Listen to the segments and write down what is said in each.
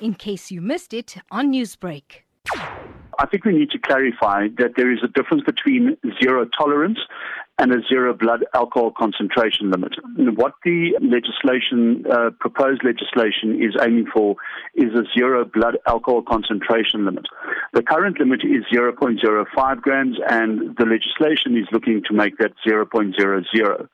in case you missed it on Newsbreak. I think we need to clarify that there is a difference between zero tolerance and a zero blood alcohol concentration limit. What the legislation, uh, proposed legislation is aiming for is a zero blood alcohol concentration limit. The current limit is 0.05 grams and the legislation is looking to make that 0.00.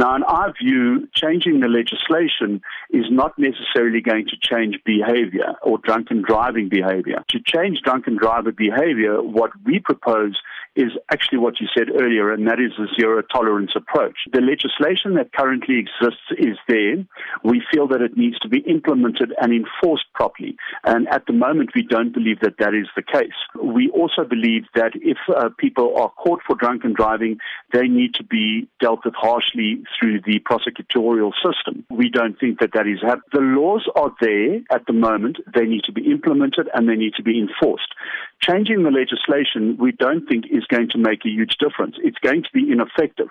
Now, in our view, changing the legislation is not necessarily going to change behavior or drunken driving behavior. To change drunken driver behavior, what we propose is actually what you said earlier, and that is a zero tolerance approach. The legislation that currently exists is there. We feel that it needs to be implemented and enforced properly. And at the moment, we don't believe that that is the case. We also believe that if uh, people are caught for drunken driving, they need to be dealt with harshly through the prosecutorial system. We don't think that that is happening. The laws are there at the moment. They need to be implemented and they need to be enforced. Changing the legislation, we don't think is going to make a huge difference. It's going to be ineffective.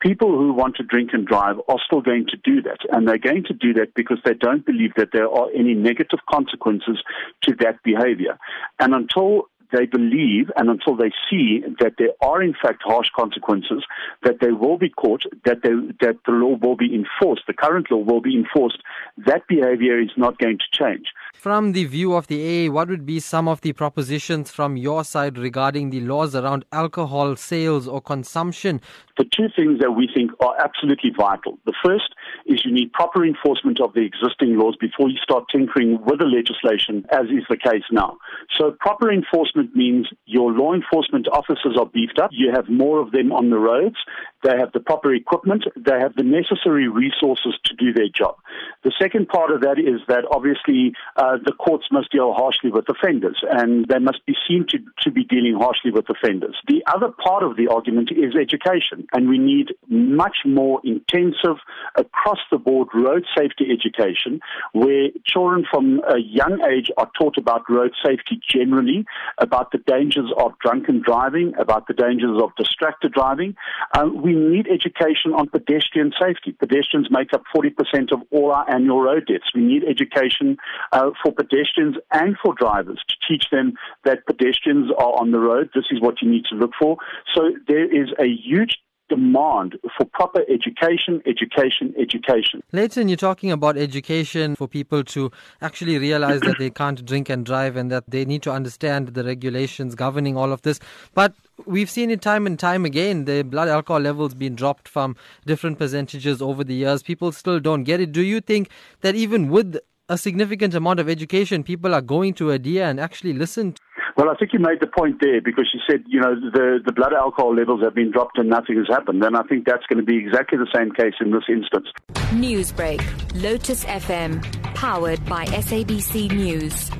People who want to drink and drive are still going to do that, and they're going to do that because they don't believe that there are any negative consequences to that behavior. And until they believe and until they see that there are in fact harsh consequences, that they will be caught, that they, that the law will be enforced, the current law will be enforced, that behavior is not going to change. From the view of the AA, what would be some of the propositions from your side regarding the laws around alcohol sales or consumption? The two things that we think are absolutely vital. The first is you need proper enforcement of the existing laws before you start tinkering with the legislation, as is the case now. So proper enforcement means your law enforcement officers are beefed up. You have more of them on the roads. They have the proper equipment. They have the necessary resources to do their job. The second part of that is that obviously uh, the courts must deal harshly with offenders, and they must be seen to, to be dealing harshly with offenders. The other part of the argument is education, and we need much more intensive, across the board road safety education, where children from a young age are taught about road safety generally, about the dangers of drunken driving, about the dangers of distracted driving. Um, we need education on pedestrian safety. Pedestrians make up 40% of all our annual road deaths. We need education uh, for pedestrians and for drivers to teach them that pedestrians are on the road. This is what you need to look for. So there is a huge demand for proper education, education, education. Layton, you're talking about education for people to actually realize that they can't drink and drive and that they need to understand the regulations governing all of this. But we've seen it time and time again. The blood alcohol levels being dropped from different percentages over the years. People still don't get it. Do you think that even with a significant amount of education, people are going to adhere and actually listen well, I think you made the point there because you said, you know, the, the blood alcohol levels have been dropped and nothing has happened. And I think that's going to be exactly the same case in this instance. Newsbreak, Lotus FM, powered by SABC News.